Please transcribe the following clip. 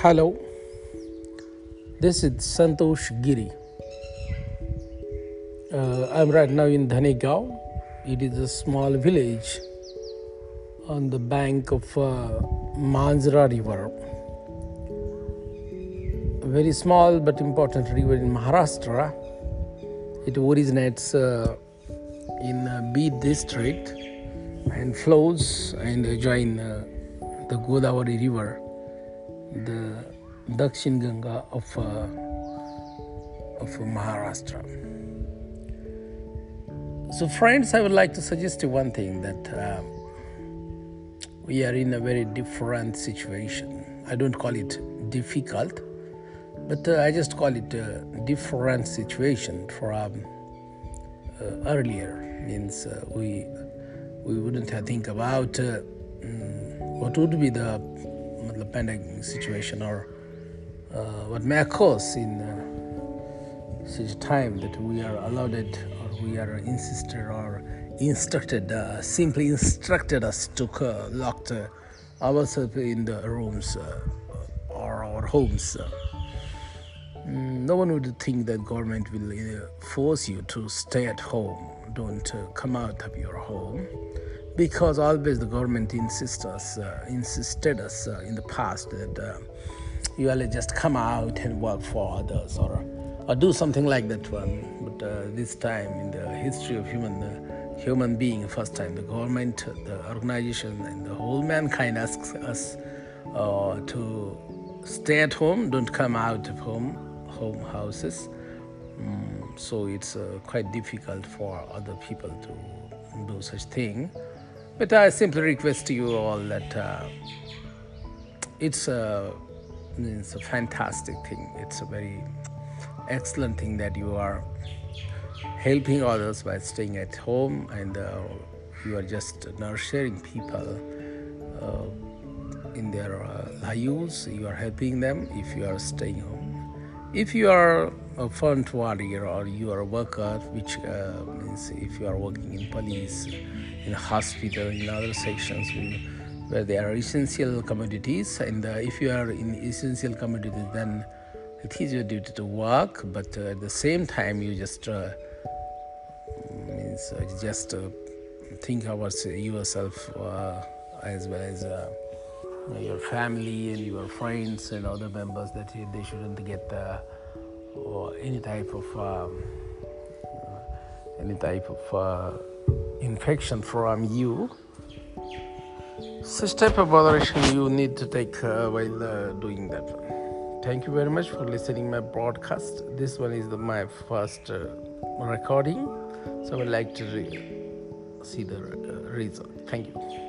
Hello, this is Santosh Giri. Uh, I'm right now in Dhanegaon. It is a small village on the bank of uh, Manjra River. A very small but important river in Maharashtra. It originates uh, in uh, district and flows and join uh, the Godavari River, the Dakshin Ganga of, uh, of Maharashtra. So, friends, I would like to suggest you one thing that uh, we are in a very different situation. I don't call it difficult, but uh, I just call it a different situation from uh, earlier. Means uh, we we wouldn't think about uh, mm, what would be the, pandemic situation or uh, what may cause in uh, such time that we are allowed or we are insisted or instructed, uh, simply instructed us to uh, lock uh, ourselves in the rooms uh, or our homes. Mm, no one would think that government will uh, force you to stay at home, don't uh, come out of your home, because always the government insists us, uh, insisted us uh, in the past that uh, you will just come out and work for others or or do something like that one. But uh, this time in the history of human uh, human being, first time the government, the organization, and the whole mankind asks us uh, to stay at home, don't come out of home, home houses. Mm, so it's quite difficult for other people to do such thing. But I simply request to you all that uh, it's a it's a fantastic thing. It's a very excellent thing that you are helping others by staying at home and uh, you are just nurturing people uh, in their uh, lives. You are helping them if you are staying home. If you are a front warrior or you are a worker, which uh, means if you are working in police, in hospital, in other sections where there are essential commodities, and uh, if you are in essential commodities, then it is your duty to work, but uh, at the same time, you just uh, means uh, just uh, think about yourself as well as your family and your friends and other members that they shouldn't get uh, or any type of um, uh, any type of uh, infection from you. Such type of botheration you need to take uh, while uh, doing that. Thank you very much for listening my broadcast. This one is the, my first uh, recording, so I would like to re- see the uh, result. Thank you.